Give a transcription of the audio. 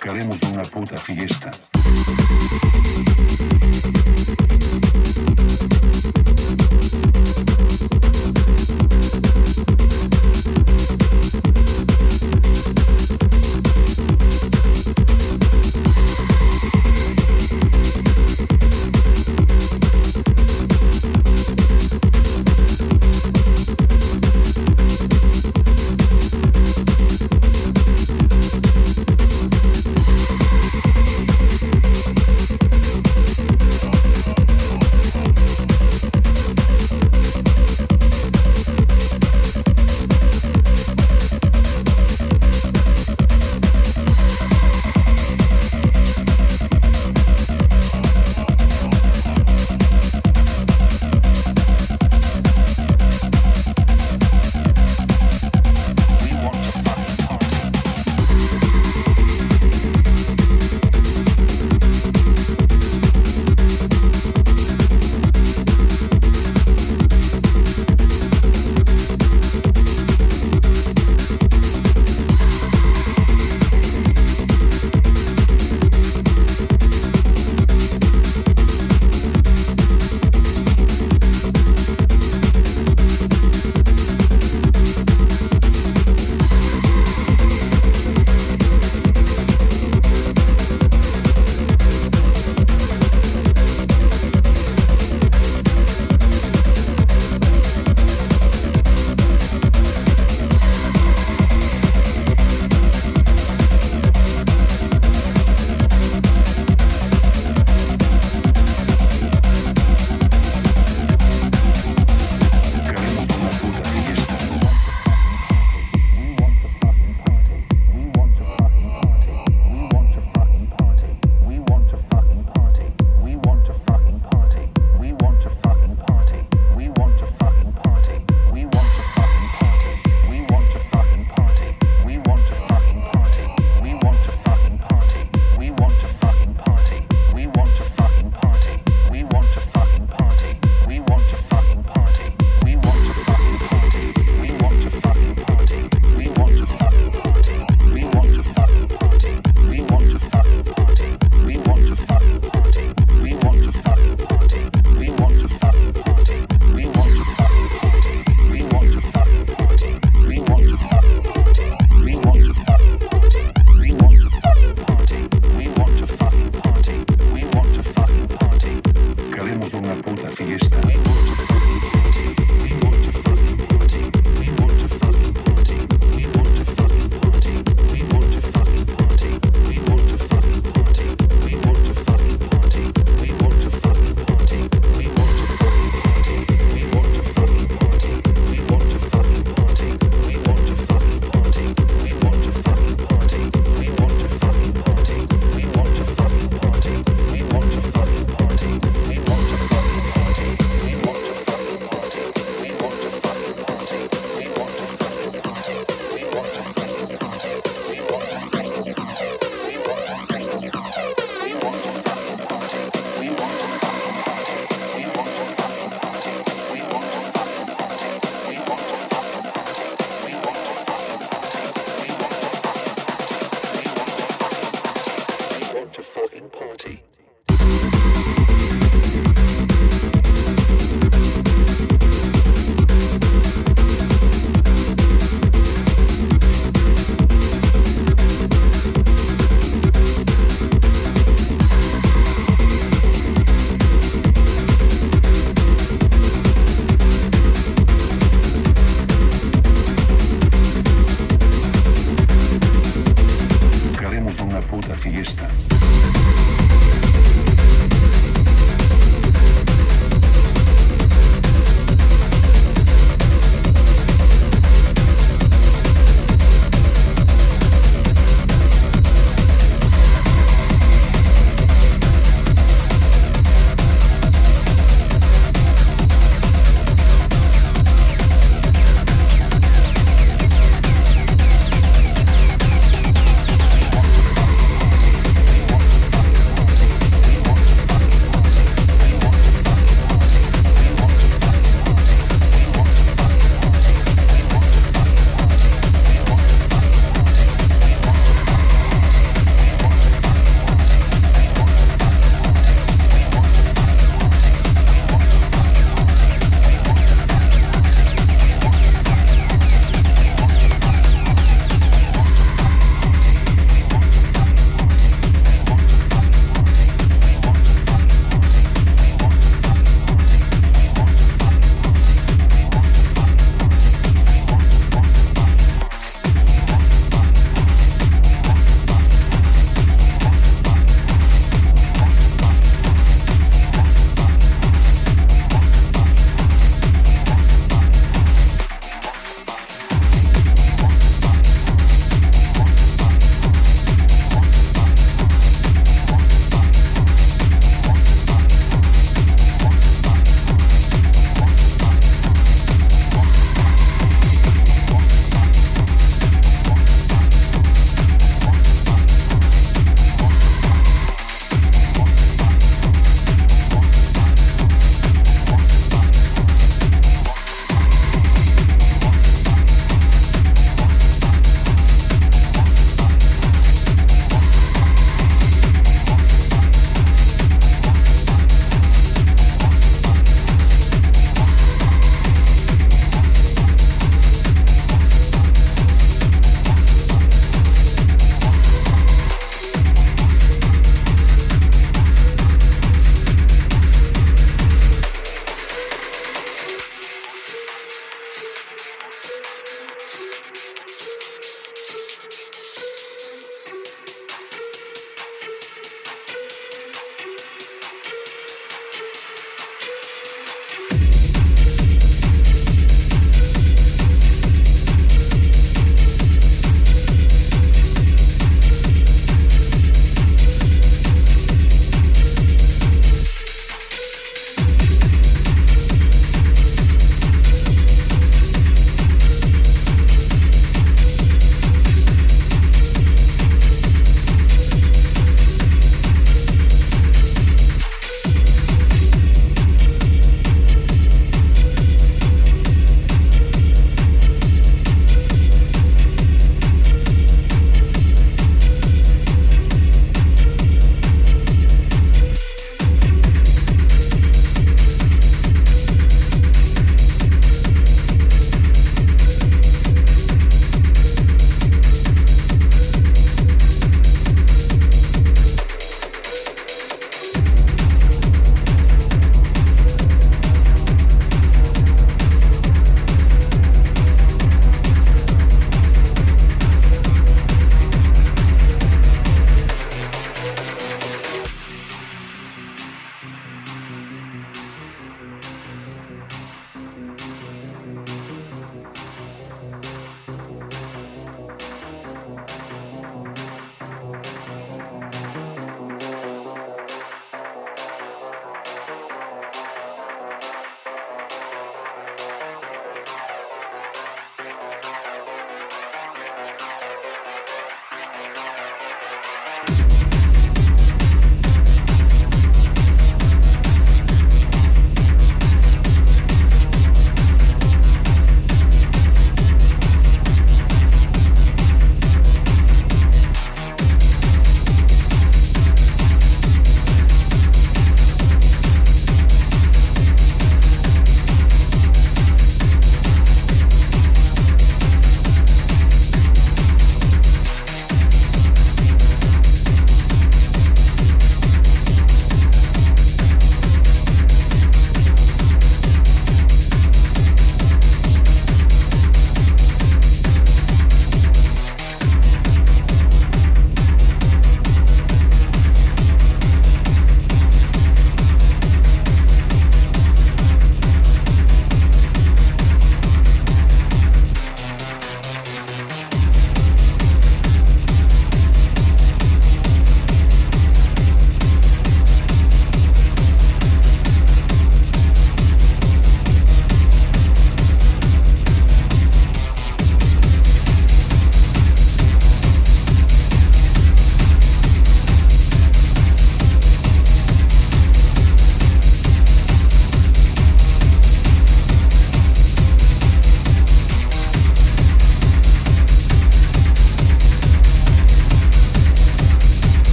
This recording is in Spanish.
Queremos una puta fiesta.